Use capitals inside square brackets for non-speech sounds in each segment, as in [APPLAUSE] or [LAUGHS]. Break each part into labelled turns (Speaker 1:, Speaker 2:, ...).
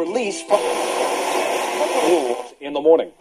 Speaker 1: release from in the morning.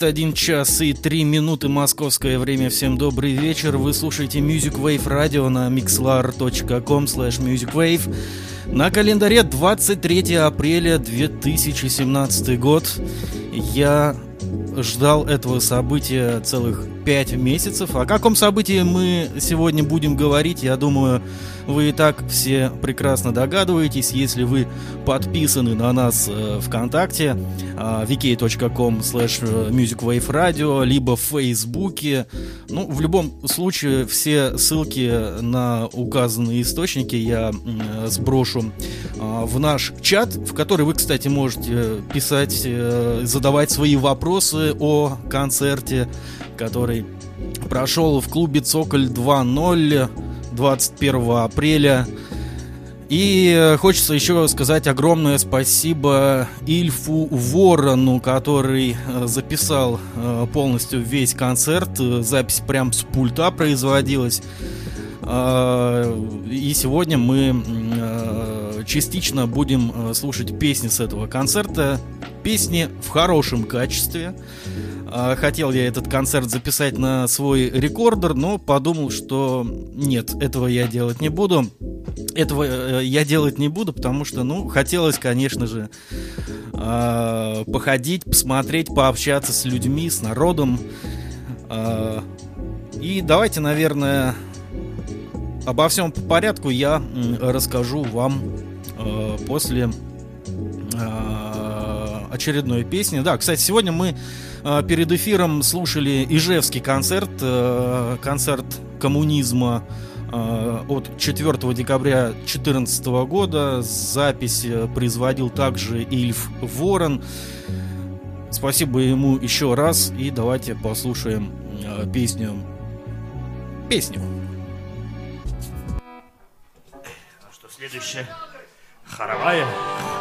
Speaker 2: 21 час и 3 минуты московское время. Всем добрый вечер. Вы слушаете Music Wave Radio на mixlar.com slash musicwave. На календаре 23 апреля 2017 год. Я ждал этого события целых 5 месяцев. О каком событии мы сегодня будем говорить, я думаю, вы и так все прекрасно догадываетесь, если вы подписаны на нас э, ВКонтакте, э, vk.com slash musicwaveradio, либо в Фейсбуке. Ну, в любом случае, все ссылки на указанные источники я сброшу э, в наш чат, в который вы, кстати, можете писать, э, задавать свои вопросы о концерте, который прошел в клубе Цоколь 2.0 21 апреля. И э, хочется еще сказать огромное спасибо Ильфу Ворону, который э, записал э, полностью весь концерт. Запись прям с пульта производилась. А, И сегодня мы частично будем э, слушать песни с этого концерта. Песни в хорошем качестве. А, Хотел я этот концерт записать на свой рекордер, но подумал, что нет, этого я делать не буду. Этого э, я делать не буду, потому что, ну, хотелось, конечно же, а, походить, посмотреть, пообщаться с людьми, с народом. А, И давайте, наверное, обо всем по порядку я расскажу вам э, после э, очередной песни. Да, кстати, сегодня мы э, перед эфиром слушали Ижевский концерт, концерт коммунизма от 4 декабря 2014 года. Запись производил также Ильф Ворон. Спасибо ему еще раз и давайте послушаем песню. Песню.
Speaker 3: Что следующее? Хоровая.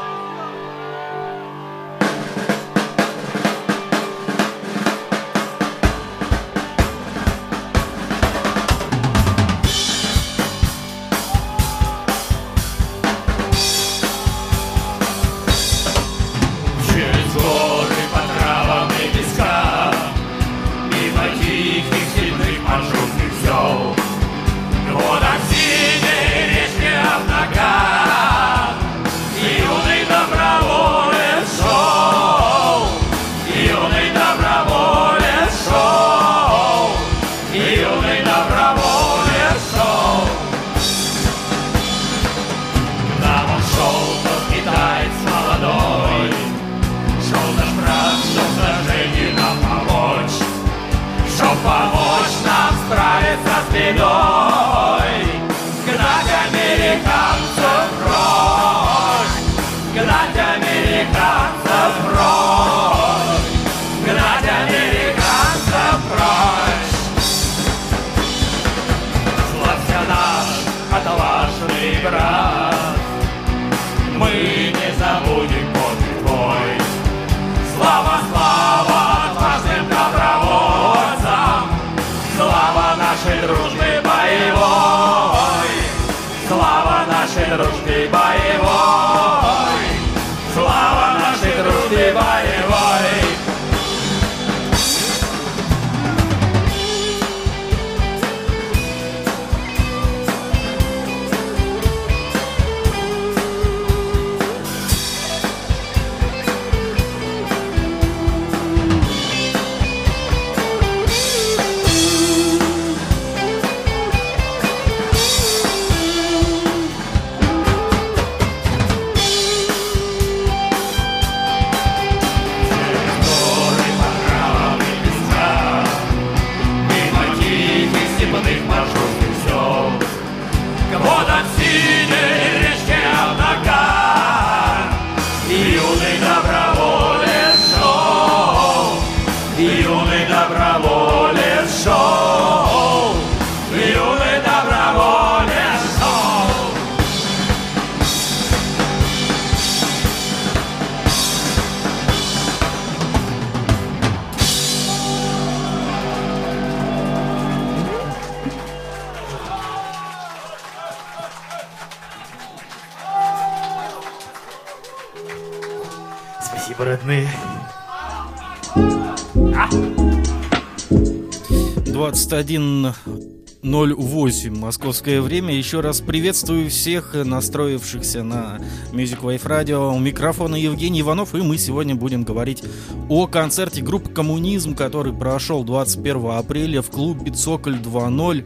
Speaker 2: 21.08 московское время. Еще раз приветствую всех настроившихся на Music Wave Radio. У микрофона Евгений Иванов, и мы сегодня будем говорить о концерте группы «Коммунизм», который прошел 21 апреля в клубе «Цоколь 2.0».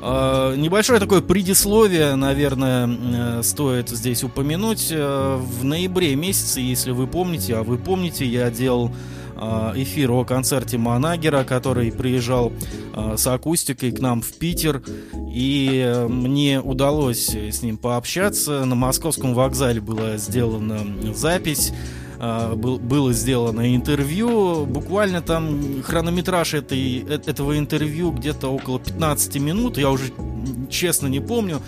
Speaker 2: Э, Небольшое такое предисловие, наверное, э, стоит здесь упомянуть. Э, В ноябре месяце, если вы помните, а вы помните, я делал эфир о концерте Манагера, который приезжал э, с акустикой к нам в Питер. И э, мне удалось с ним пообщаться. На московском вокзале была сделана запись. Э, был- было сделано интервью. Буквально там хронометраж этой, э- этого интервью где-то около 15 минут. Я уже честно не помню.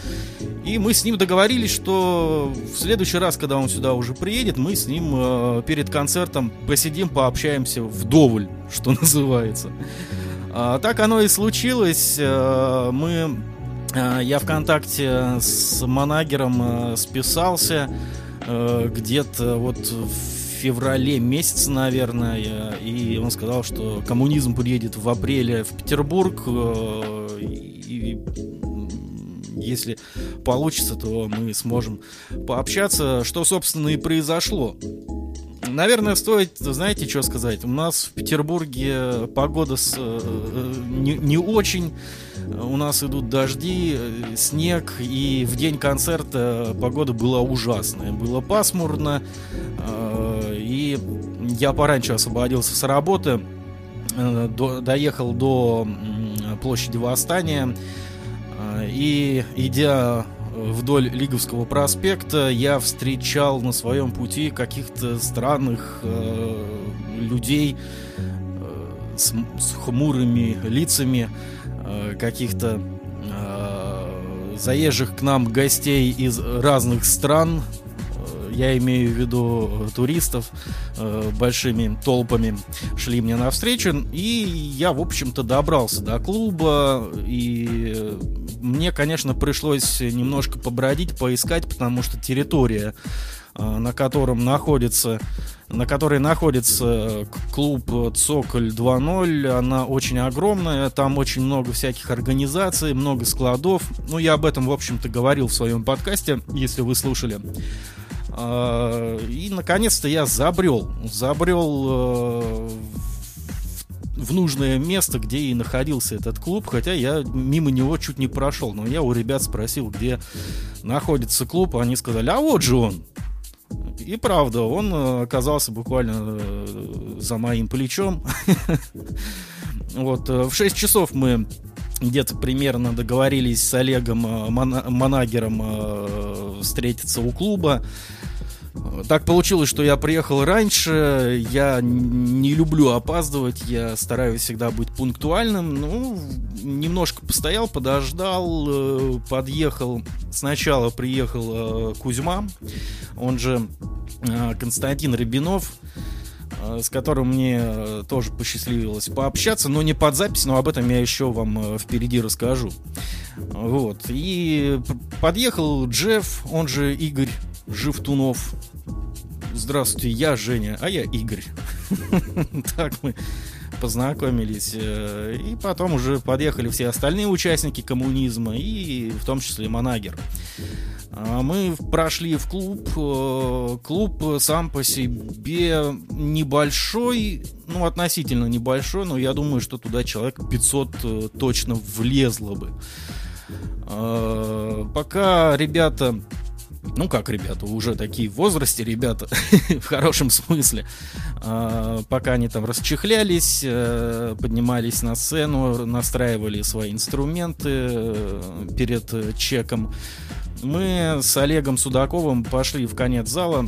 Speaker 2: И мы с ним договорились, что в следующий раз, когда он сюда уже приедет, мы с ним э, перед концертом посидим, пообщаемся вдоволь, [LAUGHS] что называется. А, так оно и случилось. Э, Мы, э, я ВКонтакте с Манагером списался где-то вот в феврале месяце, наверное, и он сказал, что коммунизм приедет в апреле в Петербург, э, и если получится, то мы сможем пообщаться, что, собственно, и произошло. наверное, стоит, знаете, что сказать. У нас в Петербурге погода с, э, не, не очень. У нас идут дожди, э, снег, и в день концерта погода была ужасная. Было пасмурно, э, я пораньше освободился с работы, э, до, доехал до площади Восстания, э, и идя вдоль Лиговского проспекта я встречал на своем пути каких-то странных э, людей э, с, с хмурыми лицами, э, каких-то э, заезжих к нам гостей из разных стран. Э, я имею в виду туристов э, большими толпами шли мне навстречу, и я, в общем-то, добрался до клуба, и мне, конечно, пришлось немножко побродить, поискать, потому что территория, э, на котором находится, на которой находится клуб Цоколь 2.0, она очень огромная, там очень много всяких организаций, много складов. Ну, я об этом, в общем-то, говорил в своем подкасте, если вы слушали. Э, и, наконец-то, я забрел. Забрел э, в нужное место, где и находился этот клуб, хотя я мимо него чуть не прошел. Но я у ребят спросил, где находится клуб, они сказали, а вот же он. И правда, он э, оказался буквально э, за моим плечом. [LAUGHS] Вот, в 6 часов мы где-то примерно договорились с Олегом Манагером встретиться у клуба. Так получилось, что я приехал раньше, я не люблю опаздывать, я стараюсь всегда быть пунктуальным. Ну, немножко постоял, подождал, э, подъехал. Сначала приехал э, Кузьма, он же э, Константин Рябинов с которым мне тоже посчастливилось пообщаться, но не под запись, но об этом я еще вам впереди расскажу. Вот. И подъехал Джефф, он же Игорь Живтунов. Здравствуйте, я Женя, а я Игорь. [LAUGHS] Так мы познакомились. Э, и потом уже подъехали все остальные участники коммунизма, и в том числе Манагер. А мы прошли в клуб. Э, клуб сам по себе небольшой, ну, относительно небольшой, но я думаю, что туда человек 500 э, точно влезло бы. Пока ребята ну как ребята, уже такие в возрасте ребята, [LAUGHS] в хорошем смысле, а, пока они там расчехлялись, э, поднимались на сцену, настраивали свои инструменты э, перед чеком, мы с Олегом Судаковым пошли в конец зала,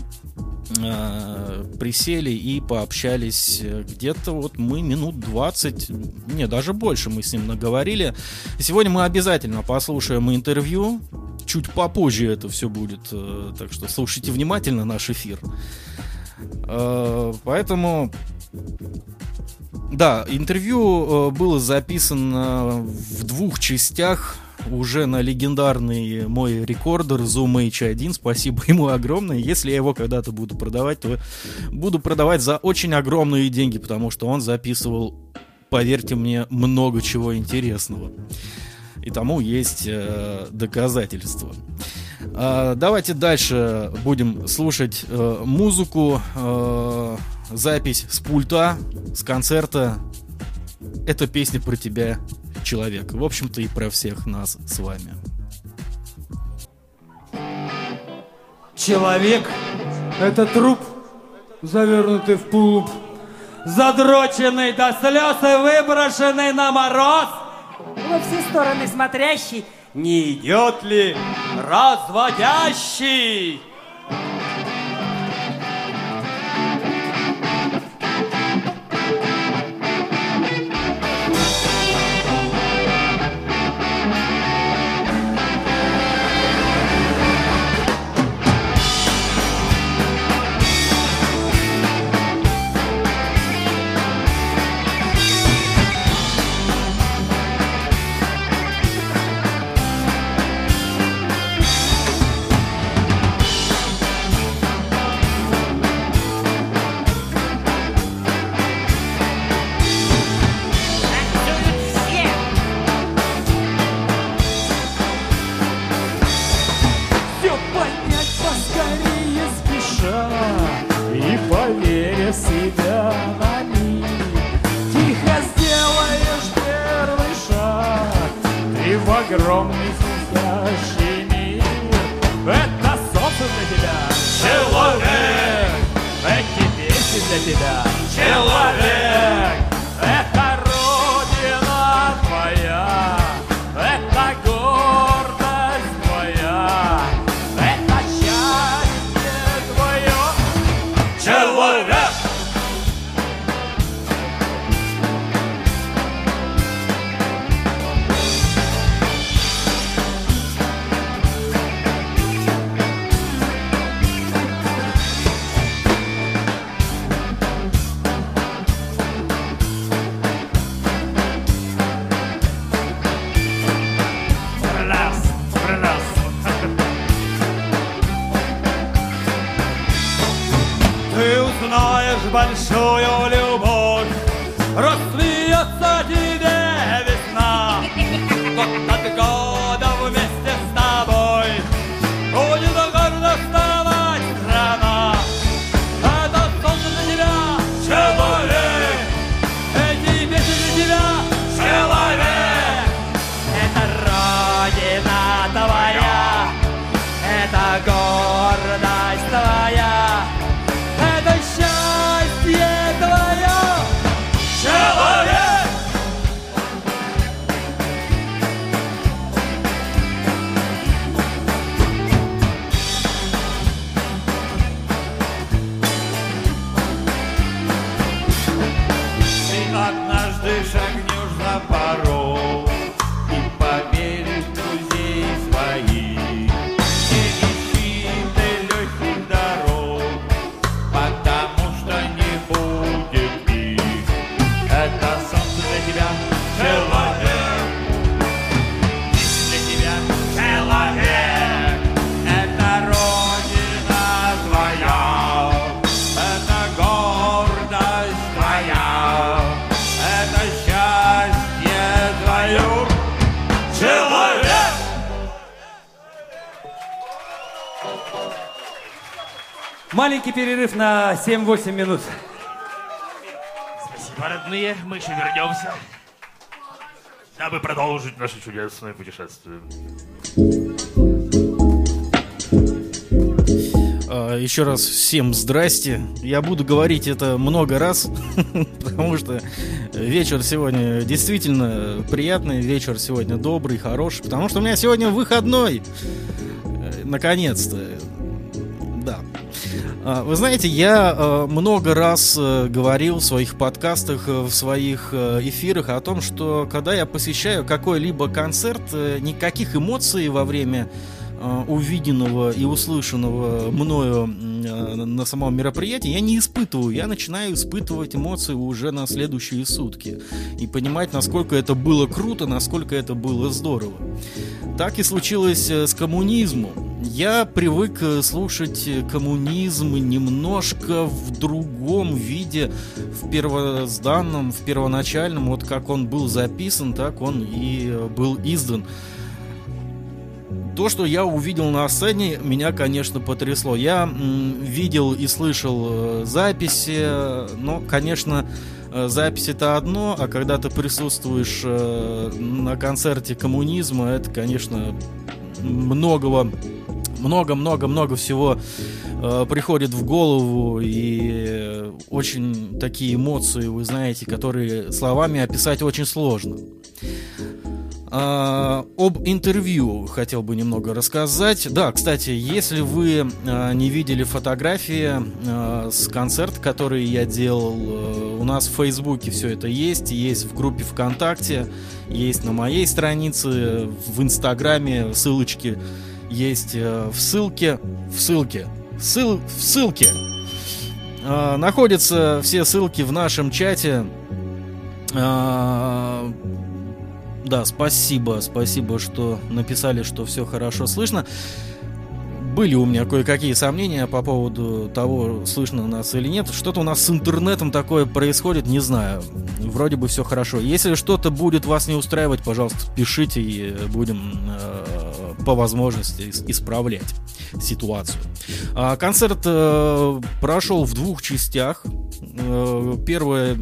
Speaker 2: э, присели и пообщались где-то вот мы минут 20, не, даже больше мы с ним наговорили. Сегодня мы обязательно послушаем интервью чуть попозже это все будет. Э, так что слушайте внимательно наш эфир. Э, поэтому да, интервью э, было записано в двух частях уже на легендарный мой рекордер Zoom H1. Спасибо ему огромное. Если я его когда-то буду продавать, то буду продавать за очень огромные деньги, потому что он записывал, поверьте мне, много чего интересного и тому есть э, доказательства. Э, давайте дальше будем слушать э, музыку, э, запись с пульта, с концерта. Это песня про тебя, человек. В общем-то и про всех нас с вами.
Speaker 4: Человек — это труп, завернутый в пулуп, задроченный до слез и выброшенный на мороз —
Speaker 5: во все стороны смотрящий,
Speaker 4: не идет ли разводящий?
Speaker 1: Перерыв на 7-8 минут.
Speaker 3: Спасибо, родные. Мы еще вернемся. Дабы продолжить наше чудесное путешествие.
Speaker 2: А, Еще раз всем здрасте. Я буду говорить это много раз, [LAUGHS] потому что вечер сегодня действительно приятный, вечер сегодня добрый, хороший, потому что у меня сегодня выходной. Э, Наконец-то. А, Вы знаете, я э, много раз э, говорил в своих подкастах, э, в своих эфирах о том, что когда я посещаю какой-либо концерт, никаких эмоций во время увиденного и услышанного мною на самом мероприятии я не испытываю. Я начинаю испытывать эмоции уже на следующие сутки. И понимать, насколько это было круто, насколько это было здорово. Так и случилось э, с коммунизмом. Я привык э, слушать э, коммунизм немножко в другом виде, в первозданном, в первоначальном, вот как он был записан, так он и э, был издан. То, что я увидел на сцене, меня, конечно, потрясло. Я видел и слышал э, записи, но, конечно, э, запись это одно, а когда ты присутствуешь э, на концерте коммунизма, это, конечно, многого, много-много-много всего приходит в голову и очень такие эмоции, вы знаете, которые словами описать очень сложно. А, об интервью хотел бы немного рассказать. Да, кстати, если вы а, не видели фотографии а, с концерта, который я делал, э, у нас в Фейсбуке все это есть, есть в группе ВКонтакте, есть на моей странице, в Инстаграме ссылочки есть э, в ссылке, в ссылке, ссыл, в ссылке. А, находятся все ссылки в нашем чате. А, да, спасибо, спасибо, что написали, что все хорошо слышно. Были у меня кое-какие сомнения по поводу того, слышно нас или нет. Что-то у нас с интернетом такое происходит, не знаю. Вроде бы все хорошо. Если что-то будет вас не устраивать, пожалуйста, пишите и будем э, по возможности ис- исправлять ситуацию. А, концерт э, прошел в двух частях. Э, первое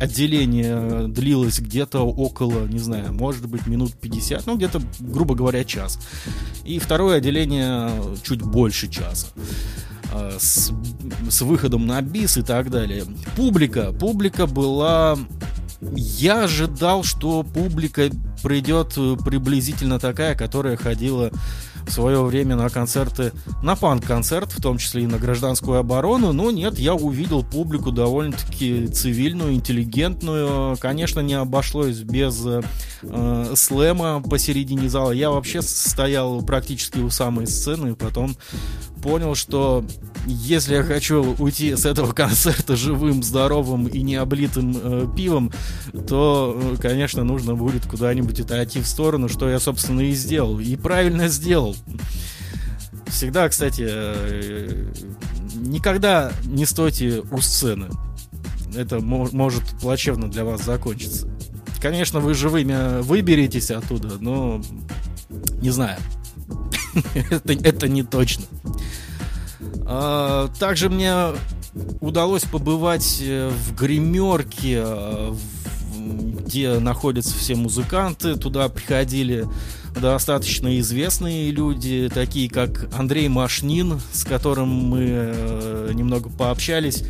Speaker 2: отделение длилось где-то около, не знаю, может быть, минут 50, ну, где-то, грубо говоря, час. И второе отделение чуть больше часа э, с, с выходом на бис и так далее. Публика, публика была... Я ожидал, что публика придет э, приблизительно такая, которая ходила в свое время на концерты, на панк-концерт, в том числе и на гражданскую оборону, но нет, я увидел публику довольно-таки цивильную, интеллигентную. Конечно, не обошлось без э, слэма посередине зала. Я вообще стоял практически у самой сцены, и потом понял, что если я хочу уйти с этого концерта живым, здоровым и не облитым э, пивом, то, э, конечно, нужно будет куда-нибудь отойти в сторону, что я, собственно, и сделал. И правильно сделал. Всегда, кстати, э, никогда не стойте у сцены. Это мо- может плачевно для вас закончиться. Конечно, вы живыми выберетесь оттуда, но не знаю. [LAUGHS] это, это не точно. А, также мне удалось побывать э, в гримерке, э, в- где находятся все музыканты. Туда приходили достаточно известные люди, такие как Андрей Машнин, с которым мы э, немного пообщались.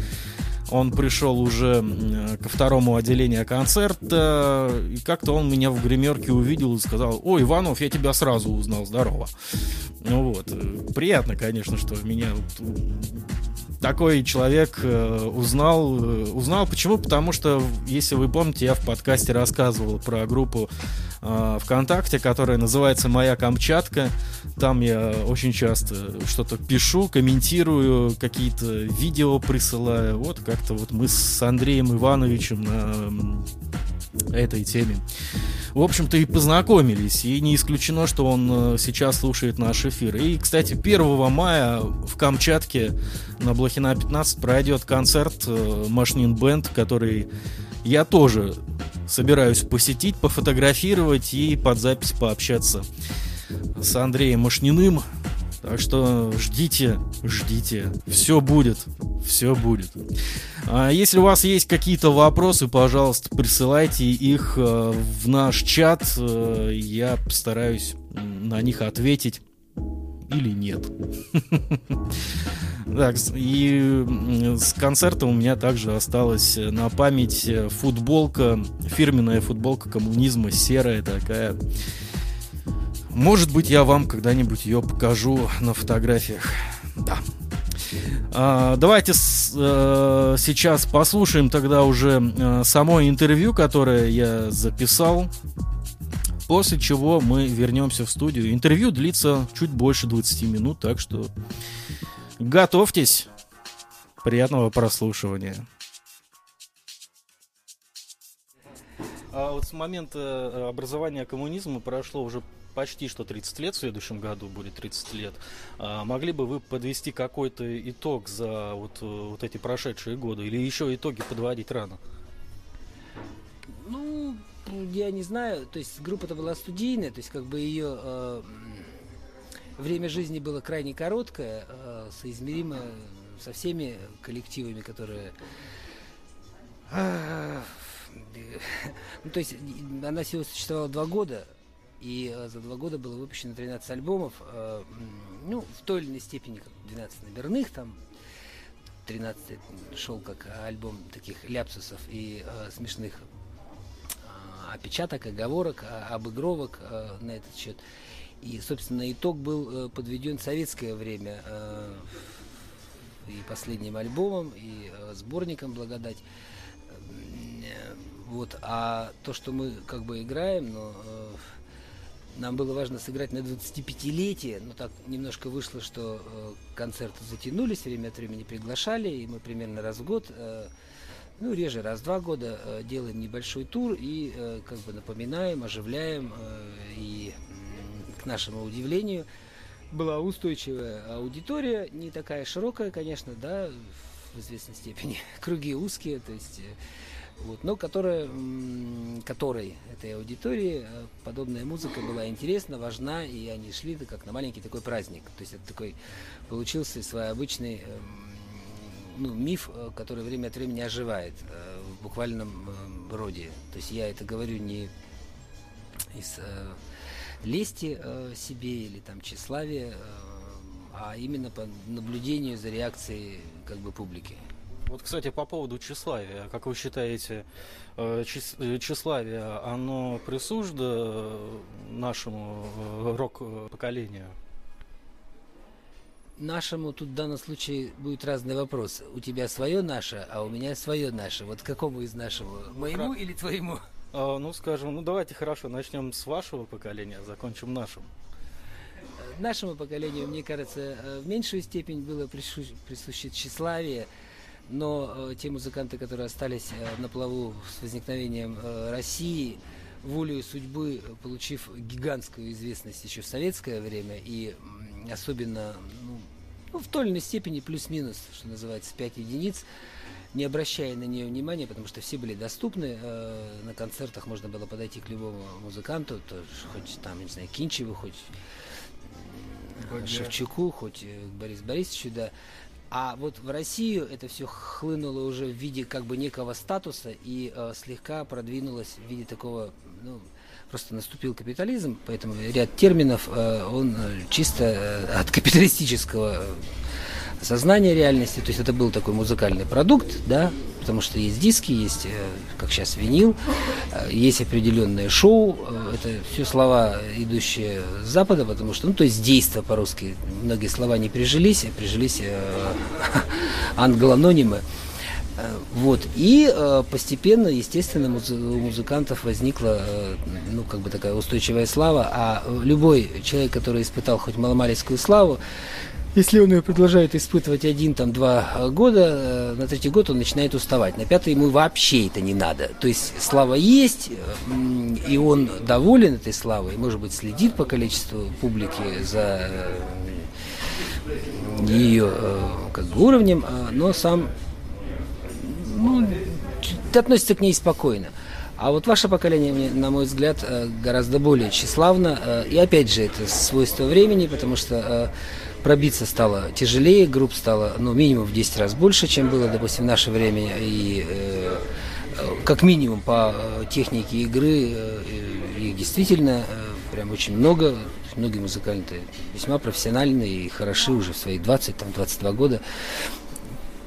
Speaker 2: Он пришел уже м, ко второму отделению концерта, и как-то он меня в гримерке увидел и сказал, ой, Иванов, я тебя сразу узнал, здорово. Ну вот, э, приятно, конечно, что меня такой человек э, узнал. э, Узнал почему? Потому что, если вы помните, я в подкасте рассказывал про группу э, ВКонтакте, которая называется «Моя Камчатка». Там я очень часто что-то пишу, комментирую, какие-то видео присылаю. Вот как-то вот мы с Андреем Ивановичем м, этой теме. В общем-то и познакомились, и не исключено, что он э, сейчас слушает наш эфир. И, кстати, 1 мая в Камчатке на Блохина 15 пройдет концерт э, Машнин Бенд, который я тоже собираюсь посетить, пофотографировать и под запись пообщаться с Андреем Машниным. Так что ждите, ждите. Все будет, все будет. А если у вас есть какие-то вопросы, пожалуйста, присылайте их э, в наш чат. Э, Я постараюсь на них ответить. Или нет. [LAUGHS] Так, и с концерта у меня также осталась на память футболка, фирменная футболка коммунизма, серая такая. Может быть, я вам когда-нибудь ее покажу на фотографиях. Да. А, давайте с- э, сейчас послушаем тогда уже э, само интервью, которое я записал. После чего мы вернемся в студию. Интервью длится чуть больше 20 минут, так что готовьтесь. Приятного прослушивания. А вот с момента э, образования коммунизма прошло уже почти что 30 лет, в следующем году будет 30 лет. А могли бы вы подвести какой-то итог за вот, э, вот эти прошедшие годы? Или еще итоги подводить рано?
Speaker 6: Ну, я не знаю, то есть группа-то была студийная, то есть как бы ее э, м, время жизни было крайне короткое, э, соизмеримо со всеми коллективами, которые... а, ну, то есть она всего существовала два года, и э, за два года было выпущено 13 альбомов, э, ну, в той или иной степени, как 12 номерных, там 13 шел как альбом таких ляпсусов и э, смешных опечаток, оговорок, а, обыгровок на этот счет. И, собственно, итог был э, подведен советское время и последним альбомом, и сборником «Благодать». Вот. А то, что мы как бы играем, но нам было важно сыграть на 25-летие, но так немножко вышло, что э, концерты затянулись, время от времени приглашали, и мы примерно раз в год э, ну, реже раз в два года э, делаем небольшой тур и э, как бы напоминаем, оживляем. э, и м, к нашему удивлению была устойчивая аудитория, не такая широкая, конечно, да, в известной степени. [LAUGHS] Круги узкие, то есть вот, но которая, которой этой аудитории э, подобная музыка была интересна, важна, и они шли да, как на маленький такой праздник. То есть это такой получился свой обычный эм, ну, миф, э, который время от времени оживает э, в буквальном э, роде. То есть я это говорю не из лести себе или там тщеславия, а именно по наблюдению за реакцией как бы публики.
Speaker 2: Вот, кстати, по поводу тщеславия. Как вы считаете, э, э, тщеславие, оно присуждо э, нашему рок-поколению?
Speaker 6: Нашему тут в данном случае будет разный вопрос. У тебя свое наше, а у меня свое наше. Вот какому из нашего? Моему или твоему?
Speaker 2: А, ну, скажем, ну давайте хорошо, начнем с вашего поколения, закончим нашим.
Speaker 6: Нашему поколению, мне кажется, в меньшую степень было прису- присуще тщеславие, но э, те музыканты, которые остались э, на плаву с возникновением э, России, волею судьбы, получив гигантскую известность еще в советское время и особенно ну, ну, в той или иной степени плюс-минус, что называется, 5 единиц, не обращая на нее внимания, потому что все были доступны. э, на концертах можно было подойти к любому музыканту, то хоть там, не знаю, Кинчеву, хоть Шевчуку, хоть э, к Борису Борисовичу, да. А вот в Россию это все хлынуло уже в виде как бы некого статуса и э, слегка продвинулось в виде такого, ну, просто наступил капитализм, поэтому ряд терминов, э, он э, чисто э, от капиталистического сознания реальности, то есть это был такой музыкальный продукт, да, потому что есть диски, есть, э, как сейчас, винил, э, есть определенное шоу, э, это все слова, идущие с Запада, потому что, ну, то есть действо по-русски, многие слова не прижились, а прижились [LAUGHS] англононимы. Вот. И э, постепенно, естественно, муз- у музыкантов возникла, э, ну, как бы такая устойчивая слава, а любой человек, который испытал хоть маломальскую славу, если он ее продолжает испытывать один, там, два э, года, э, на третий год он начинает уставать. На пятый ему вообще это не надо. То есть слава есть, э, и он доволен этой славой, может быть, следит по количеству публики за ее как бы уровнем, э, но сам ну, относится к ней спокойно. А вот ваше поколение, на мой взгляд, гораздо более тщеславно. И опять же, это свойство времени, потому что пробиться стало тяжелее, групп стало, ну, минимум в 10 раз больше, чем было, допустим, в наше время. И э, как минимум по э, технике игры э, их действительно э, прям очень много. Многие музыканты весьма профессиональные и хороши уже в свои 20, там, 22 года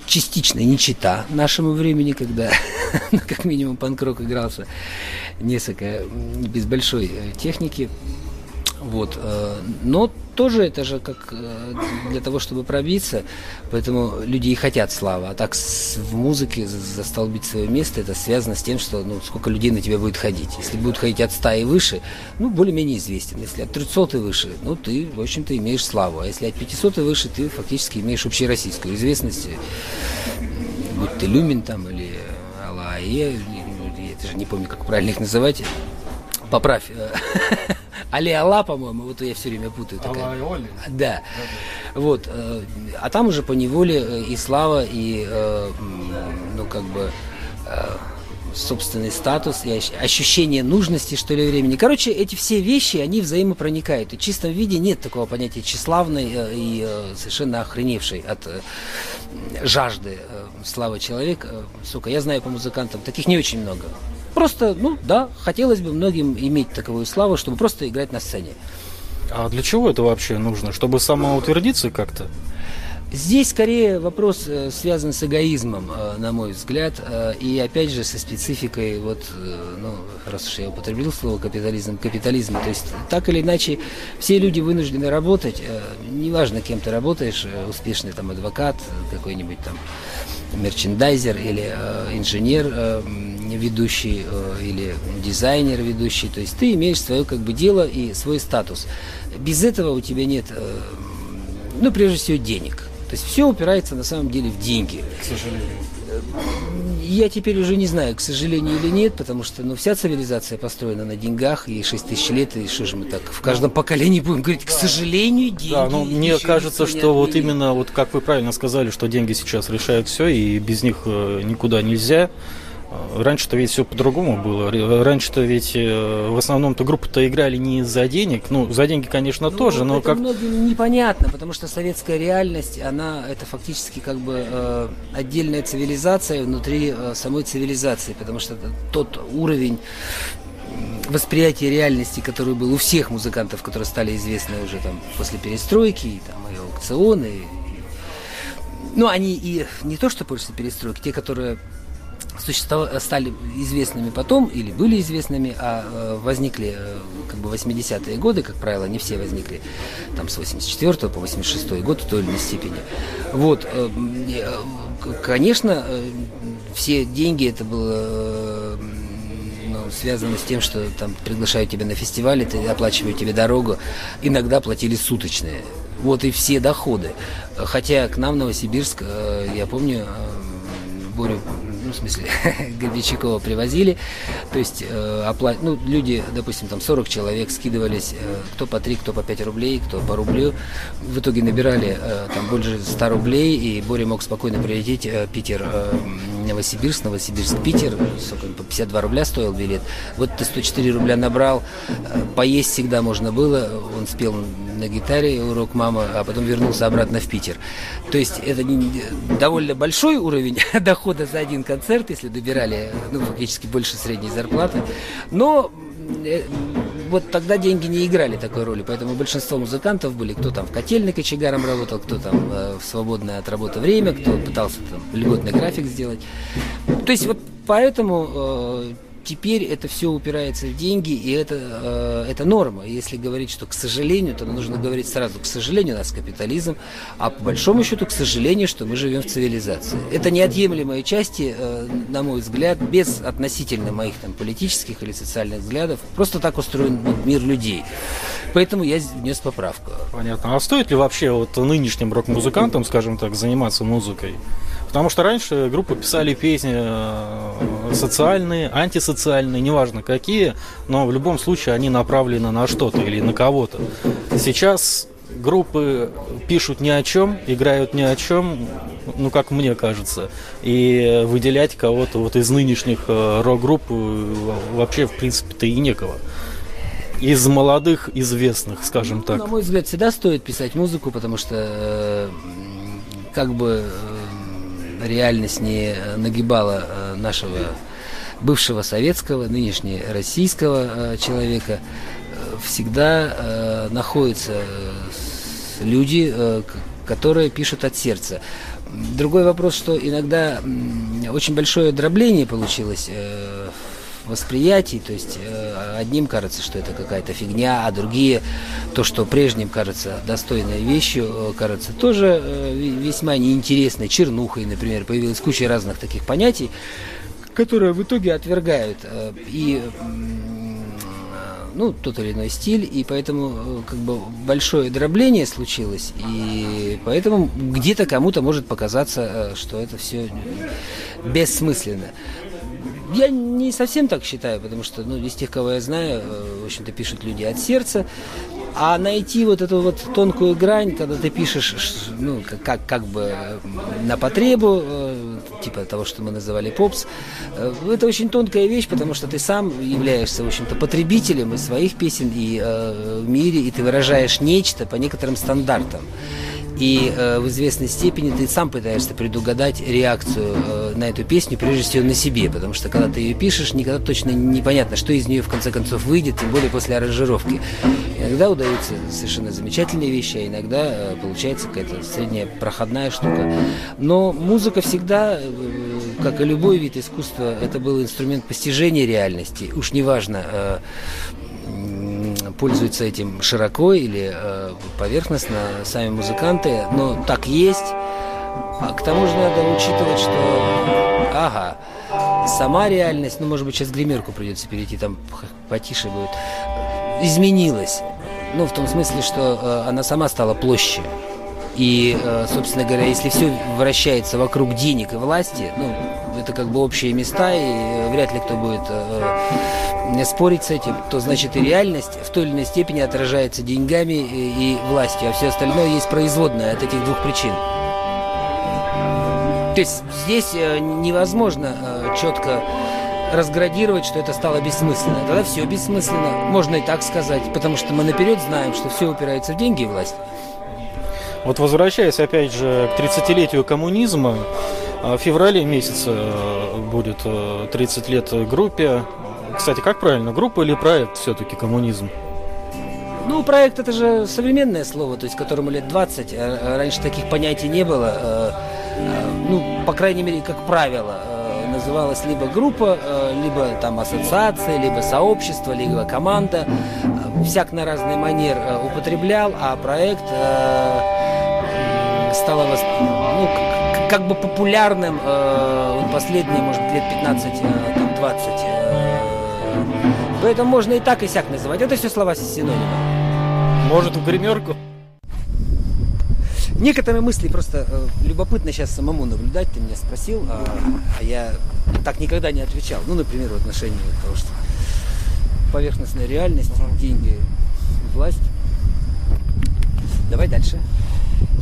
Speaker 6: частично не чита нашему времени, когда, [LAUGHS] ну, как минимум, панк-рок игрался несколько без большой э, техники. Вот. э, Но тоже это же как э, для того, чтобы пробиться, поэтому люди и хотят славы. А так в музыке за- застолбить свое место, это связано с тем, что ну, сколько людей на тебя будет ходить. Если будут ходить от 100 и выше, ну, более-менее известен. Если от 300 и выше, ну, ты, в общем-то, имеешь славу. А если от 500 и выше, ты фактически имеешь общероссийскую известность, э, будь ты Люмин там или Алла Ае, я даже не помню, как правильно их называть. Поправь. [LAUGHS] Али Алла, по-моему, вот я все время путаю. такая. Да. Вот. э, А там уже по неволе э, и слава, и, э, ну, как бы, собственный статус, и ощ- ощущение нужности, что ли, времени. Короче, эти все вещи, они взаимопроникают. И в чистом виде нет такого понятия тщеславной и совершенно охреневшей от жажды славы человек. Сука, я знаю по музыкантам, таких не очень много. Просто, ну да, хотелось бы многим иметь таковую славу, чтобы просто играть на сцене.
Speaker 2: А для чего это вообще нужно? Чтобы самоутвердиться как-то?
Speaker 6: Здесь скорее вопрос э, связан с эгоизмом, э, на мой взгляд, э, и опять же со спецификой, вот, ну, раз уж я употребил слово капитализм, капитализм, то есть так или иначе все люди вынуждены работать, неважно кем ты работаешь, успешный там адвокат, какой-нибудь там мерчендайзер или инженер ведущий э, или дизайнер ведущий, то есть ты имеешь свое как бы дело и свой статус. Без этого у тебя нет, э, ну прежде всего денег. То есть все упирается на самом деле в деньги.
Speaker 2: К сожалению.
Speaker 6: Я теперь уже не знаю, к сожалению или нет, потому что ну, вся цивилизация построена на деньгах, и 6 тысяч лет, и что же мы так в каждом поколении будем говорить, к сожалению, деньги.
Speaker 2: Да, ну мне кажется, что вот
Speaker 6: отменил».
Speaker 2: именно, вот как вы правильно сказали, что деньги сейчас решают все, и без них э, никуда нельзя. Раньше-то ведь все по-другому было. Раньше-то ведь э, в основном-то группы-то играли не из-за денег. Ну, за деньги, конечно, тоже, но
Speaker 6: это
Speaker 2: как...
Speaker 6: многим непонятно, потому что советская реальность, она это фактически как бы э, отдельная цивилизация внутри э, самой цивилизации, потому что тот уровень м, восприятия реальности, который был у всех музыкантов, которые стали известны уже там после перестройки, и, там, и аукционы, и- ну, они и не то, что после перестройки, те, которые существов- стали известными потом или были известными, а э, возникли э, как бы 80-е годы, как правило, не все возникли там с 84 по 86 год в той или иной степени. Вот, э, э, конечно, э, все деньги это было э, ну, связано с тем, что там приглашают тебя на фестиваль, ты оплачивают тебе дорогу, иногда платили суточные. Вот и все доходы. Хотя к нам в Новосибирск, э, я помню, э, Борю, ну, в смысле, [LAUGHS] Горбичакова привозили, то есть э, опла- ну, люди, допустим, там 40 человек скидывались, э, кто по 3, кто по 5 рублей, кто по рублю, в итоге набирали э, там больше 100 рублей, и Боря мог спокойно прилететь э, Питер, э, Новосибирск, Новосибирск, Питер, сколько, по 52 рубля стоил билет, вот ты 104 рубля набрал, э, поесть всегда можно было, он спел на гитаре урок мама, а потом вернулся обратно в Питер. То есть это довольно большой уровень [LAUGHS] дохода за один концерт, если добирали, ну, фактически больше средней зарплаты. Но э, вот тогда деньги не играли такой роли, поэтому большинство музыкантов были, кто там в котельной кочегаром работал, кто там э, в свободное от работы время, кто пытался там льготный график сделать. То есть вот поэтому э, теперь это все упирается в деньги, и это, э, это норма. Если говорить, что к сожалению, то нужно говорить сразу, к сожалению, у нас капитализм, а по большому счету, к сожалению, что мы живем в цивилизации. Это неотъемлемые части, э, на мой взгляд, без относительно моих там политических или социальных взглядов. Просто так устроен мир людей. Поэтому я внес поправку.
Speaker 2: Понятно. А стоит ли вообще вот нынешним рок-музыкантам, скажем так, заниматься музыкой? Потому что раньше группы писали песни э, социальные, антисоциальные, неважно какие, но в любом случае они направлены на что-то или на кого-то. Сейчас группы пишут ни о чем, играют ни о чем, ну как мне кажется, и выделять кого-то вот из нынешних э, рок-групп э, вообще в принципе-то и некого. Из молодых известных, скажем
Speaker 6: Ну,
Speaker 2: так.
Speaker 6: На мой взгляд, всегда стоит писать музыку, потому что как бы реальность не нагибала э, нашего бывшего советского, нынешнего российского э, человека, э, всегда э, находятся э, люди, э, которые пишут от сердца. Другой вопрос, что иногда очень большое дробление получилось э, восприятии, то есть э, одним кажется, что это какая-то фигня, а другие, то, что прежним кажется достойной вещью, э, кажется тоже э, ве- весьма неинтересной, чернухой, например, появилась куча разных таких понятий, которые в итоге отвергают и ну, тот или иной стиль, и поэтому как бы большое дробление случилось, и поэтому где-то кому-то может показаться, что это все бессмысленно. Я не совсем так считаю, потому что, ну, из тех, кого я знаю, э, в общем-то, пишут люди от сердца. А найти вот эту вот тонкую грань, когда ты пишешь, ну, как, как, бы на потребу, э, типа того, что мы называли попс, э, это очень тонкая вещь, потому что ты сам являешься, в общем-то, потребителем и своих песен, и э, в мире, и ты выражаешь нечто по некоторым стандартам. И э, в известной степени ты сам пытаешься предугадать реакцию э, на эту песню, прежде всего на себе, потому что когда ты ее пишешь, никогда точно непонятно, что из нее в конце концов выйдет, тем более после аранжировки. Иногда удаются совершенно замечательные вещи, а иногда э, получается какая-то средняя проходная штука. Но музыка всегда, э, как и любой вид искусства, это был инструмент постижения реальности. Уж неважно, э, пользуются этим широко или э, поверхностно сами музыканты, но так есть. А к тому же надо учитывать, что, ага, сама реальность, ну, может быть, сейчас гримерку придется перейти, там потише будет, э, изменилась. Ну, в том смысле, что э, она сама стала площадью. И, э, собственно говоря, если все вращается вокруг денег и власти, ну, это как бы общие места, и э, вряд ли кто будет э, э, спорить с этим, то значит и реальность в той или иной степени отражается деньгами и, и властью, а все остальное есть производное от этих двух причин. То есть здесь э, невозможно э, четко разградировать, что это стало бессмысленно. Тогда все бессмысленно, можно и так сказать, потому что мы наперед знаем, что все упирается в деньги и власть.
Speaker 2: Вот возвращаясь опять же к 30-летию коммунизма, а, в феврале месяце э, будет э, 30 лет группе. Кстати, как правильно, группа или проект все-таки коммунизм?
Speaker 6: Ну, проект это же современное слово, то есть которому лет 20. а Раньше таких понятий не было. э, Ну, по крайней мере, как правило, называлась либо группа, либо там ассоциация, либо сообщество, либо команда. Всяк на разный манер употреблял, а проект стало ну, как бы популярным последние, может лет 15, э, там, 20. э, Поэтому можно и так, и сяк называть. Это все слова синонимы.
Speaker 2: Может, в гримерку?
Speaker 6: Некоторые мысли просто э, любопытно сейчас самому наблюдать. Ты меня спросил, а, а я так никогда не отвечал. Ну, например, в отношении того, что поверхностная реальность, деньги, власть. Давай дальше.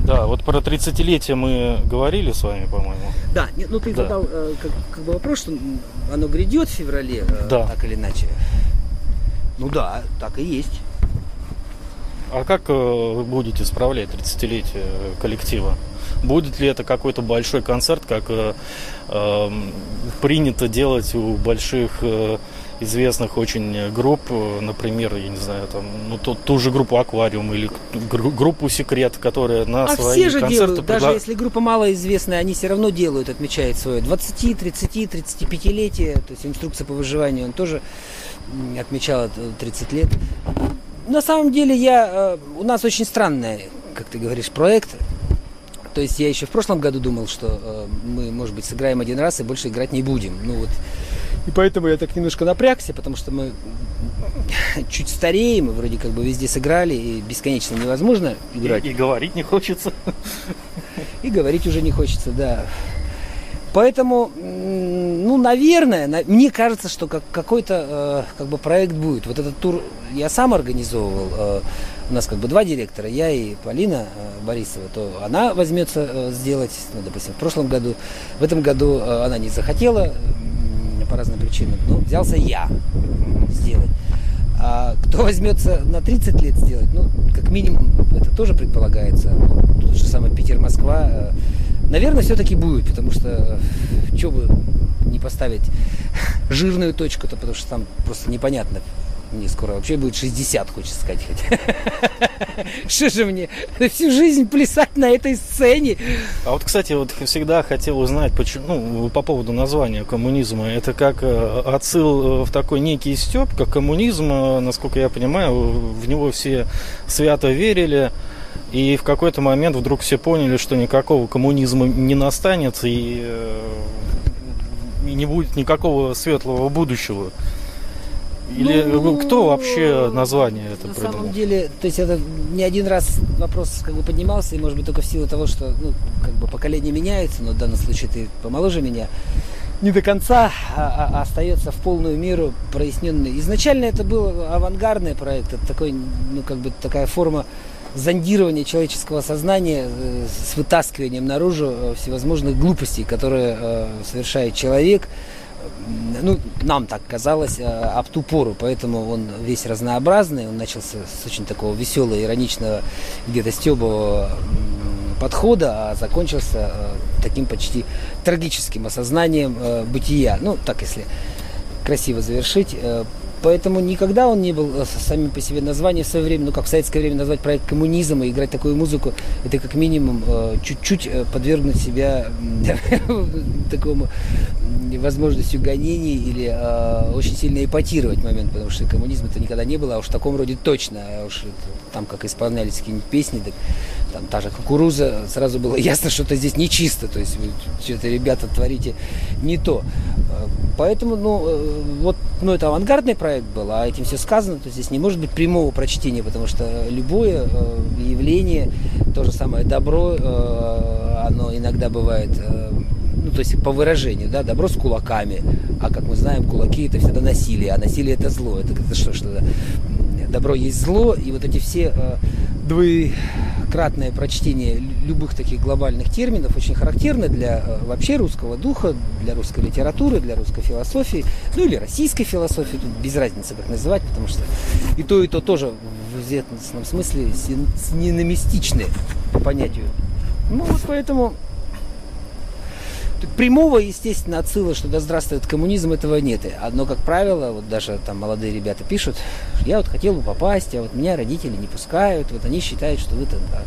Speaker 2: Да, вот про 30-летие мы говорили с вами, по-моему.
Speaker 6: Да, ну ты
Speaker 2: Да.
Speaker 6: задал э, как, как бы вопрос, что оно грядет в феврале, э,
Speaker 2: Да.
Speaker 6: так или иначе. Ну да, так и есть.
Speaker 2: А как э, вы будете справлять 30-летие коллектива? Будет ли это какой-то большой концерт, как э, эм, принято делать у больших э, известных очень групп, э, например, я не знаю, там, ну, ту, ту же группу Аквариум или гру- группу Секрет, которая на
Speaker 6: А
Speaker 2: свои
Speaker 6: все же
Speaker 2: концерты
Speaker 6: делают, даже
Speaker 2: предла-
Speaker 6: если группа малоизвестная, они все равно делают, отмечают свое 20, 30, 35-летие, то есть инструкция по выживанию, он тоже м, отмечал это 30 лет. На самом деле я, э, у нас очень странный, как ты говоришь, проект. То есть я еще в прошлом году думал, что э, мы, может быть, сыграем один раз и больше играть не будем. Ну вот. И поэтому я так немножко напрягся, потому что мы [LAUGHS] чуть стареем, мы вроде как бы везде сыграли, и бесконечно невозможно играть.
Speaker 2: И, и говорить не хочется.
Speaker 6: И говорить уже не хочется, да. Поэтому, ну, наверное, на- мне кажется, что как, какой-то э, как бы проект будет. Вот этот тур я сам организовывал. э, у нас как бы два директора, я и Полина э, Борисова. То она возьмется э, сделать, ну, допустим, в прошлом году. В этом году э, она не захотела м, по разным причинам. Ну, взялся я сделать. А кто возьмется на 30 лет сделать, ну, как минимум, это тоже предполагается. Ну, Тот же самый Питер-Москва. э, Наверное, все-таки будет, потому что что бы не поставить [LAUGHS] жирную точку-то, потому что там просто непонятно. Мне скоро вообще будет 60, хочется сказать. [LAUGHS] Что же мне всю жизнь плясать на этой сцене?
Speaker 2: А вот, кстати, вот всегда хотел узнать, почему, ну, по поводу названия коммунизма. Это как э, отсыл э, в такой некий степ, как коммунизм, э, насколько я понимаю, в него все свято верили. И в какой-то момент вдруг все поняли, что никакого коммунизма не настанет и, э, и не будет никакого светлого будущего. Или
Speaker 6: Ну,
Speaker 2: кто вообще название это
Speaker 6: На
Speaker 2: придумал?
Speaker 6: самом деле, то есть это не один раз вопрос как бы поднимался, и может быть только в силу того, что ну, как бы поколение меняется, но в данном случае ты помоложе меня, не до конца а, а- остается в полную меру проясненный. Изначально это был авангардный проект, это такой, ну как бы такая форма зондирования человеческого сознания э, с вытаскиванием наружу э, всевозможных глупостей, которые э, совершает человек, ну, нам так казалось, об ту пору, поэтому он весь разнообразный, он начался с очень такого веселого, ироничного, где-то стебового подхода, а закончился таким почти трагическим осознанием бытия. Ну, так если красиво завершить. Поэтому никогда он не был э, самим по себе названием в свое время, ну как в советское время назвать проект коммунизм и играть такую музыку, это как минимум э, чуть-чуть э, подвергнуть себя [LAUGHS] такому возможностью гонений или очень сильно эпатировать момент, потому что коммунизма это никогда не было, а уж в таком роде точно, а уж там как исполнялись какие-нибудь песни, так, там та же кукуруза, сразу было [LAUGHS] ясно, что-то здесь нечисто, то есть что-то, ребята, творите не то. Э, Поэтому, ну, э, вот, ну, это авангардный проект был, а этим все сказано, то здесь не может быть прямого прочтения, потому что любое э, явление, то же самое добро, оно иногда бывает, ну, то есть по выражению, да, добро с кулаками, а как мы знаем, кулаки это всегда насилие, а насилие это зло, это, это что, что-то добро есть зло, и вот эти все э, двукратное прочтение лю- любых таких глобальных терминов очень характерно для э, вообще русского духа, для русской литературы, для русской философии, ну или российской философии, тут без разницы как называть, потому что и то, и то тоже в известном смысле син- синонимистичны по понятию. Ну вот поэтому Прямого, естественно, отсыла, что да здравствует коммунизм, этого нет. Одно, как правило, вот даже там молодые ребята пишут, я вот хотел бы попасть, а вот меня родители не пускают, вот они считают, что вы там да,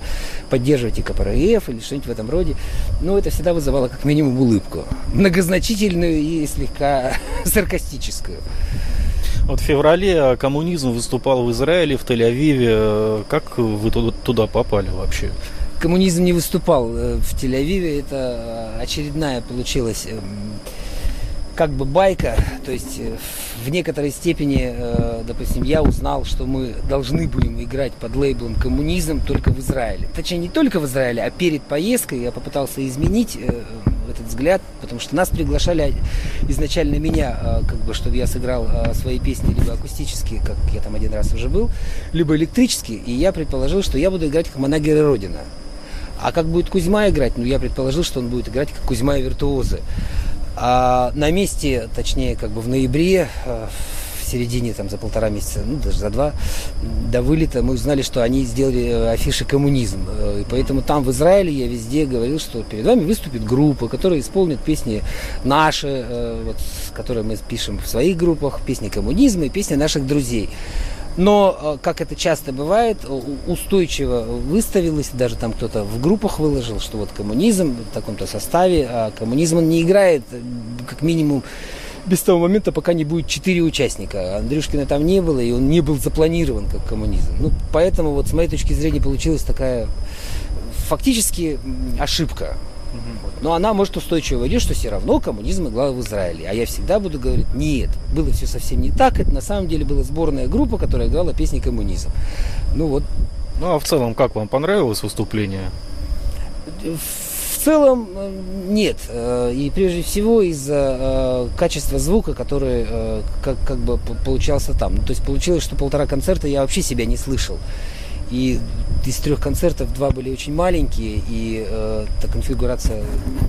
Speaker 6: поддерживаете КПРФ или что-нибудь в этом роде. Ну, это всегда вызывало как минимум улыбку. Многозначительную и слегка [LAUGHS] саркастическую.
Speaker 2: Вот в феврале коммунизм выступал в Израиле, в Тель-Авиве. Как вы туда попали вообще?
Speaker 6: Коммунизм не выступал э, в Тель-Авиве. Это э, очередная получилась эм, как бы байка. То есть э, в некоторой степени, допустим, я узнал, что мы должны будем играть под лейблом коммунизм только в Израиле. Точнее, не только в Израиле, а перед поездкой я попытался изменить этот взгляд, потому что нас приглашали изначально меня, как бы, чтобы я сыграл свои песни либо акустические, как я там один раз уже был, либо электрические, и я предположил, что я буду играть как Манагер Родина. А как будет Кузьма играть? Ну, я предположил, что он будет играть как Кузьма и Виртуозы. А на месте, точнее, как бы в ноябре, э, в середине, там, за полтора месяца, ну, даже за два, до вылета мы узнали, что они сделали э, афиши «Коммунизм». Э, И поэтому там, в Израиле, я везде говорил, что перед вами выступит группа, которая исполнит песни наши, вот, которые мы пишем в своих группах, песни коммунизма и песни наших друзей. Но, э, как это часто бывает, устойчиво выставилось, даже там кто-то в группах выложил, что вот коммунизм в таком-то составе, а коммунизм он не играет, как минимум, без того момента, пока не будет четыре участника. Андрюшкина там не было, и он не был запланирован как коммунизм. Ну, поэтому вот с моей точки зрения получилась такая фактически ошибка. Но она может устойчиво войти, что все равно коммунизм играл в Израиле. А я всегда буду говорить, нет, было все совсем не так. Это на самом деле была сборная группа, которая играла песни коммунизм. Ну вот,
Speaker 2: Ну а в целом, как вам понравилось выступление?
Speaker 6: в целом э, нет. Э, И прежде всего из-за э, качества звука, который как, как бы получался там. Ну, то есть получилось, что полтора концерта я вообще себя не слышал. И из трех концертов два были очень маленькие, и э, та конфигурация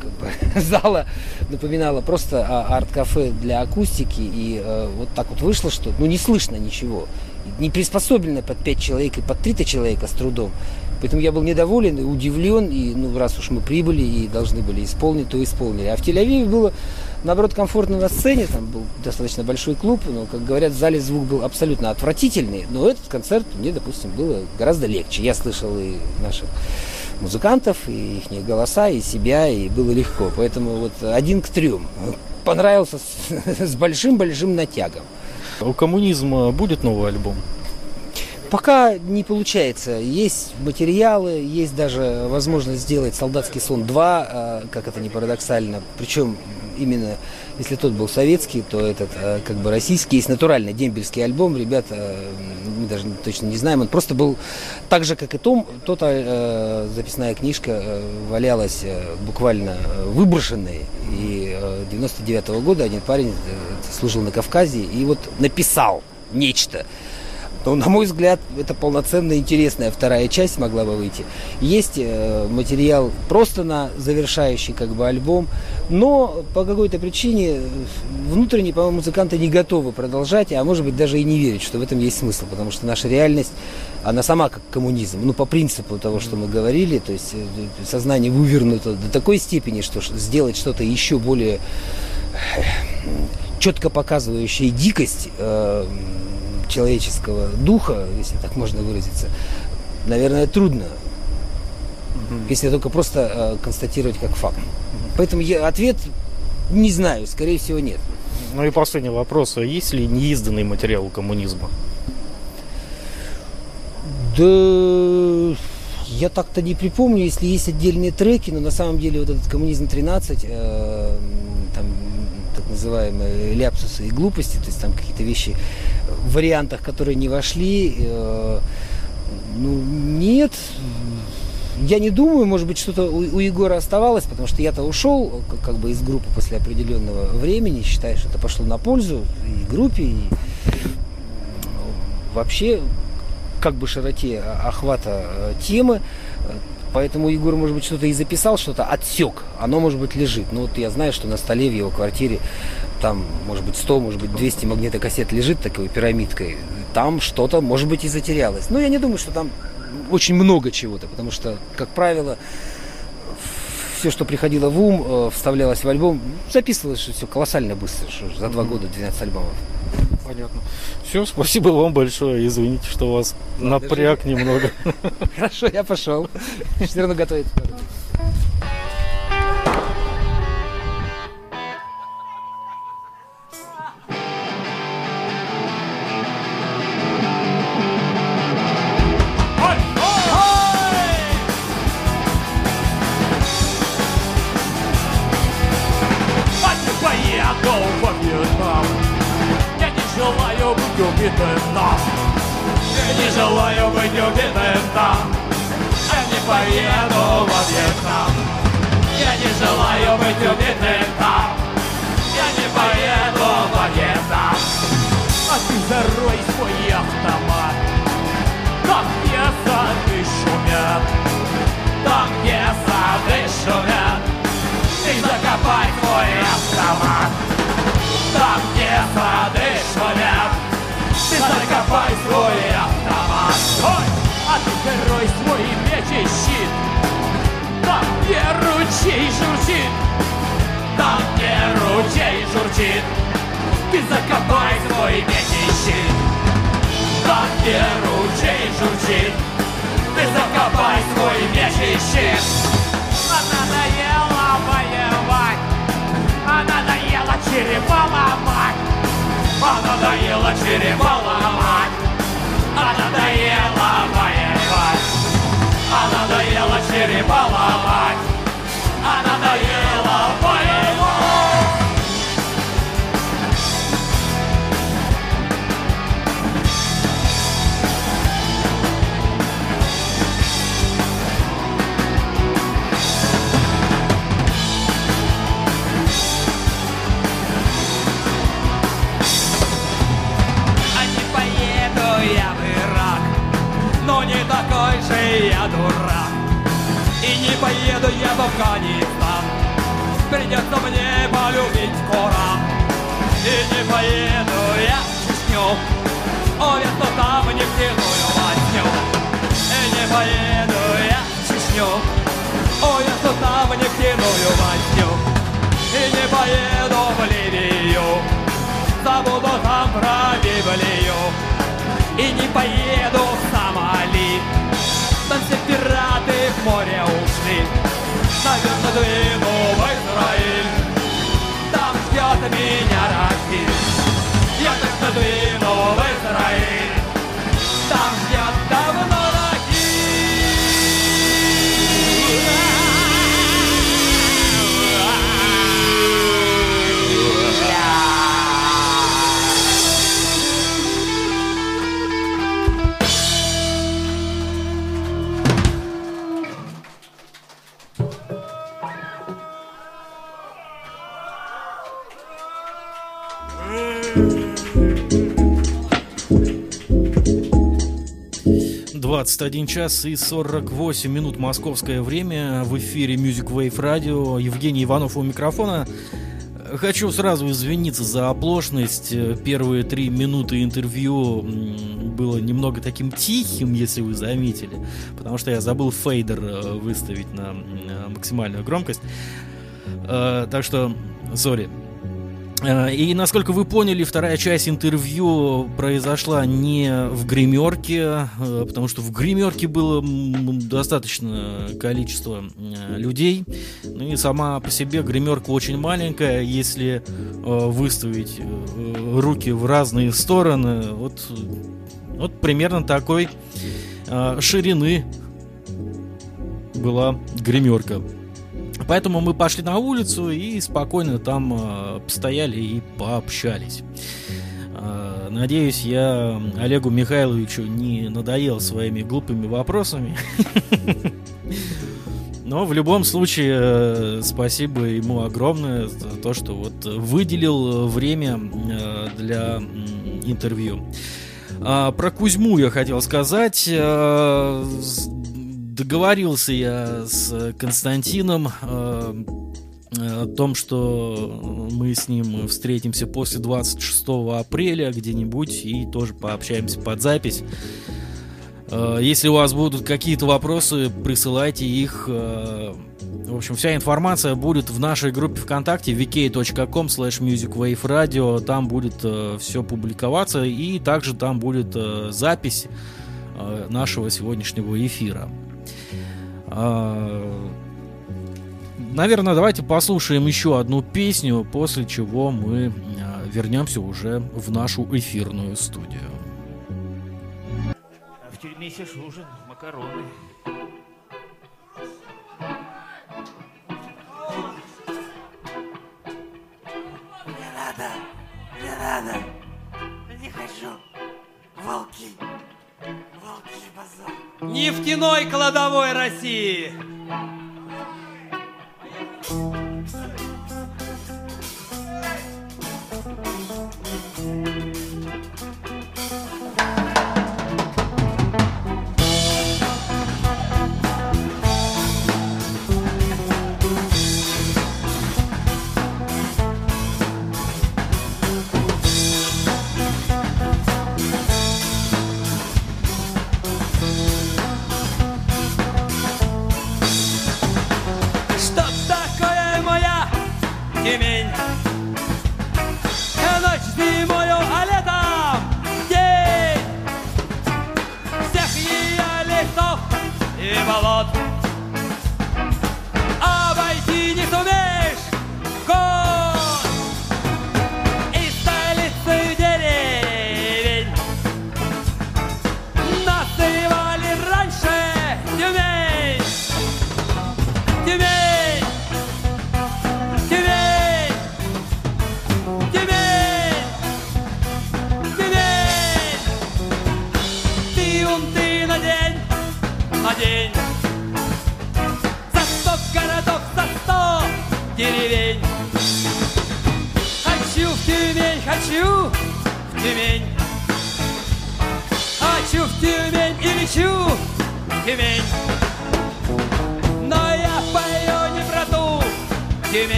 Speaker 6: как бы, [LAUGHS] зала напоминала просто а, арт-кафе для акустики. И э, вот так вот вышло, что ну не слышно ничего. Не приспособлено под пять человек и под 30 человека с трудом. Поэтому я был недоволен и удивлен, и ну, раз уж мы прибыли и должны были исполнить, то исполнили. А в Тель-Авиве было, наоборот, комфортно на сцене, там был достаточно большой клуб, но, как говорят, в зале звук был абсолютно отвратительный, но этот концерт мне, допустим, было гораздо легче. Я слышал и наших музыкантов, и их голоса, и себя, и было легко. Поэтому вот один к трем. Понравился [LAUGHS] с- большим-большим натягом.
Speaker 2: У коммунизма будет новый альбом?
Speaker 6: Пока не получается. Есть материалы, есть даже возможность сделать «Солдатский сон 2», а, как это не парадоксально. Причем именно, если тот был советский, то этот а, как бы российский. Есть натуральный дембельский альбом. Ребята, э, мы даже точно не знаем, он просто был так же, как и том, тот э, записная книжка э, валялась э, буквально э, выброшенной. И э, 99 года один парень э, служил на Кавказе и вот написал нечто. Но, на мой взгляд, это полноценная, интересная вторая часть могла бы выйти. Есть э, материал просто на завершающий как бы альбом, но по какой-то причине э, внутренне, по-моему, музыканты не готовы продолжать, а может быть даже и не верить, что в этом есть смысл, потому что наша реальность, она сама как коммунизм, ну по принципу того, что мы говорили, то есть э, сознание вывернуто до такой степени, что сделать что-то еще более четко показывающее дикость человеческого духа, если так можно выразиться, наверное, трудно. Если только просто э, констатировать как факт. Поэтому я, ответ не знаю, скорее всего, нет.
Speaker 2: Ну и последний вопрос. Есть ли неизданный материал у коммунизма?
Speaker 6: Да я так-то не припомню, если есть отдельные треки, но на самом деле вот этот коммунизм 13, э, называемые ляпсусы и глупости, то есть там какие-то вещи в вариантах, которые не вошли, э, ну нет, я не думаю, может быть, что-то у, у Егора оставалось, потому что я-то ушел как, бы из группы после определенного времени, считаю, что это пошло на пользу и группе, и
Speaker 3: вообще как бы широте охвата э, темы. Поэтому Егор, может быть, что-то и записал, что-то отсек. Оно, может быть, лежит. Ну, вот я знаю, что на столе в его квартире там, может быть, 100, может быть, 200 магнитокассет лежит такой пирамидкой. Там что-то, может быть, и затерялось. Но я не думаю, что там очень много чего-то, потому что, как правило, все, что приходило в ум, э, вставлялось в альбом, записывалось все колоссально быстро, что за два года 12 альбомов.
Speaker 2: Понятно. Все, спасибо вам большое. Извините, что вас напряг немного. [LAUGHS]
Speaker 3: Хорошо, я пошел. Все равно готовить.
Speaker 1: Ломать А надоело воевать А поеду я в Ирак Но не такой же я дурак поеду я в Афганистан. Придется мне полюбить Коран. И не поеду я в Чечню. О, я что там нефтяную возню. И не поеду я в Чечню. О, я что там нефтяную возню. И не поеду в Ливию. Забуду там про Библию. И не поеду в Сомали Там все пираты в море ушли. Наверное, двину в Израиль. Там ждет меня Рахиль Я так двину в Израиль. Там ждет давно
Speaker 2: Двадцать один час и 48 минут московское время. В эфире Music Wave Radio. Евгений Иванов у микрофона. Хочу сразу извиниться за оплошность. Первые три минуты интервью было немного таким тихим, если вы заметили. Потому что я забыл фейдер э, выставить на максимальную громкость. Э, Так что, сори. Э, И насколько вы поняли, вторая часть интервью произошла не в гримерке, э, потому что в гримерке было достаточно количество э, людей. Ну и сама по себе гримерка очень маленькая, если выставить руки в разные стороны, вот, вот примерно такой ширины была гримерка. Поэтому мы пошли на улицу и спокойно там э, постояли и пообщались. Э, надеюсь, я Олегу Михайловичу не надоел своими глупыми вопросами. [LAUGHS] Но в любом случае, э, спасибо ему огромное за то, что вот выделил время для интервью. А, про Кузьму я хотел сказать. Договорился я с Константином а, о том, что мы с ним встретимся после 26 апреля где-нибудь и тоже пообщаемся под запись. Э, Если у вас будут какие-то вопросы, присылайте их. э, В общем, вся информация будет в нашей группе ВКонтакте vk.com slash musicwaveradio. Там будет все публиковаться и также там будет э, запись э, нашего сегодняшнего эфира. А, Наверное, давайте послушаем еще одну песню, после чего мы э, вернемся уже в нашу эфирную студию.
Speaker 3: А в тюрьме ешь ужин, макароны.
Speaker 1: Нефтяной кладовой России.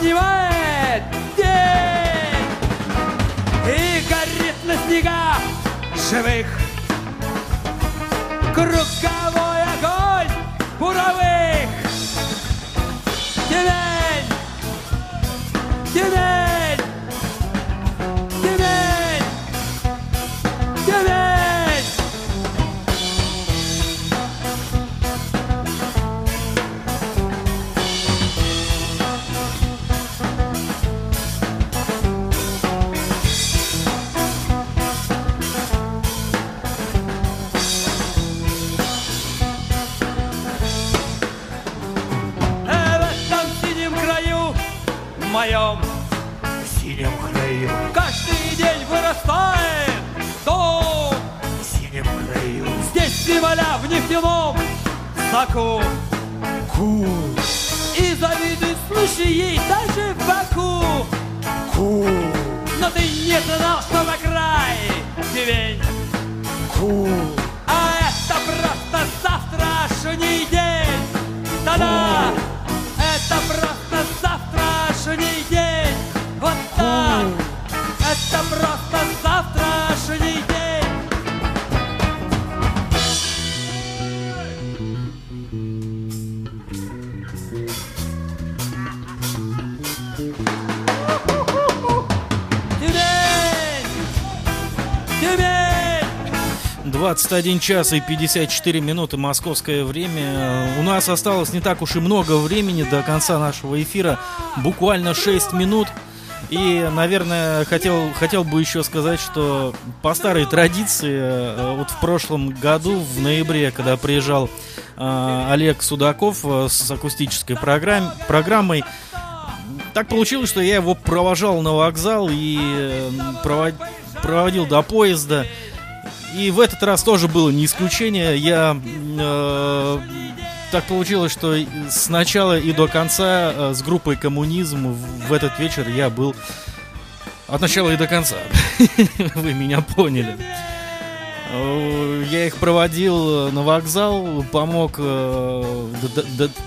Speaker 1: Поднимает день! И горит на снегах живых. Круговой огонь буровых. Тюмень! Земля в нефтяном соку
Speaker 3: Ку,
Speaker 1: И завидуют случаи даже в Баку
Speaker 3: ку,
Speaker 1: Но ты не знал, что на
Speaker 2: 21 час и 54 минуты московское время. У нас осталось не так уж и много времени до конца нашего эфира. Буквально 6 минут. И, наверное, хотел, хотел бы еще сказать, что по старой традиции, э, вот в прошлом году, в ноябре, когда приезжал э, Олег Судаков э, с акустической программ, программой, так получилось, что я его провожал на вокзал и провод- проводил до поезда. И в этот раз тоже было не исключение. Я э, так получилось, что с начала и до конца э, с группой коммунизм в, в этот вечер я был от начала и до конца. [LAUGHS] Вы меня поняли. Э, Я их проводил на вокзал, помог э,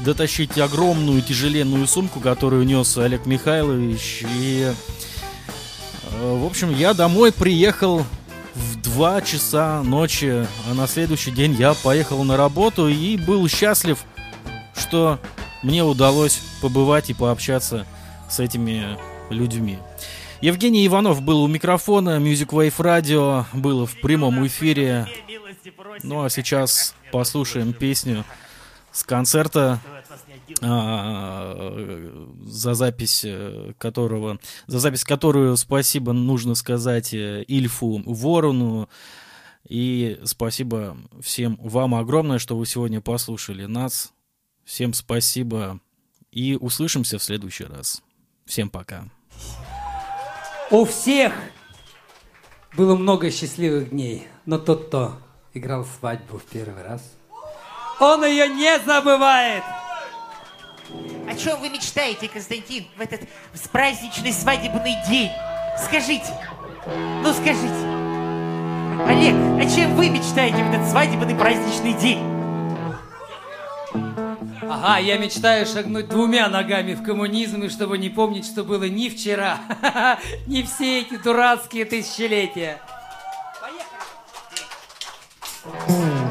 Speaker 2: дотащить огромную тяжеленную сумку, которую нес Олег Михайлович. И, э, в общем, я домой приехал в 2 часа ночи, а на следующий день я поехал на работу и был счастлив, что мне удалось побывать и пообщаться с этими людьми. Евгений Иванов был у микрофона, Music Wave Radio было в прямом эфире. Ну а сейчас послушаем песню с концерта, за запись э, которого, за запись которую спасибо нужно сказать э, Ильфу Ворону. И спасибо всем вам огромное, что вы сегодня послушали нас. Всем спасибо и услышимся в следующий раз. Всем пока.
Speaker 1: У всех было много счастливых дней, но тот, кто играл свадьбу в первый раз, он ее не забывает.
Speaker 7: О чем вы мечтаете, Константин, в этот праздничный свадебный день? Скажите. Ну, скажите. Олег, о чем вы мечтаете в этот свадебный праздничный день?
Speaker 1: Ага, я мечтаю шагнуть двумя ногами в коммунизм, и чтобы не помнить, что было ни вчера, [LAUGHS] ни все эти дурацкие тысячелетия.
Speaker 3: Мы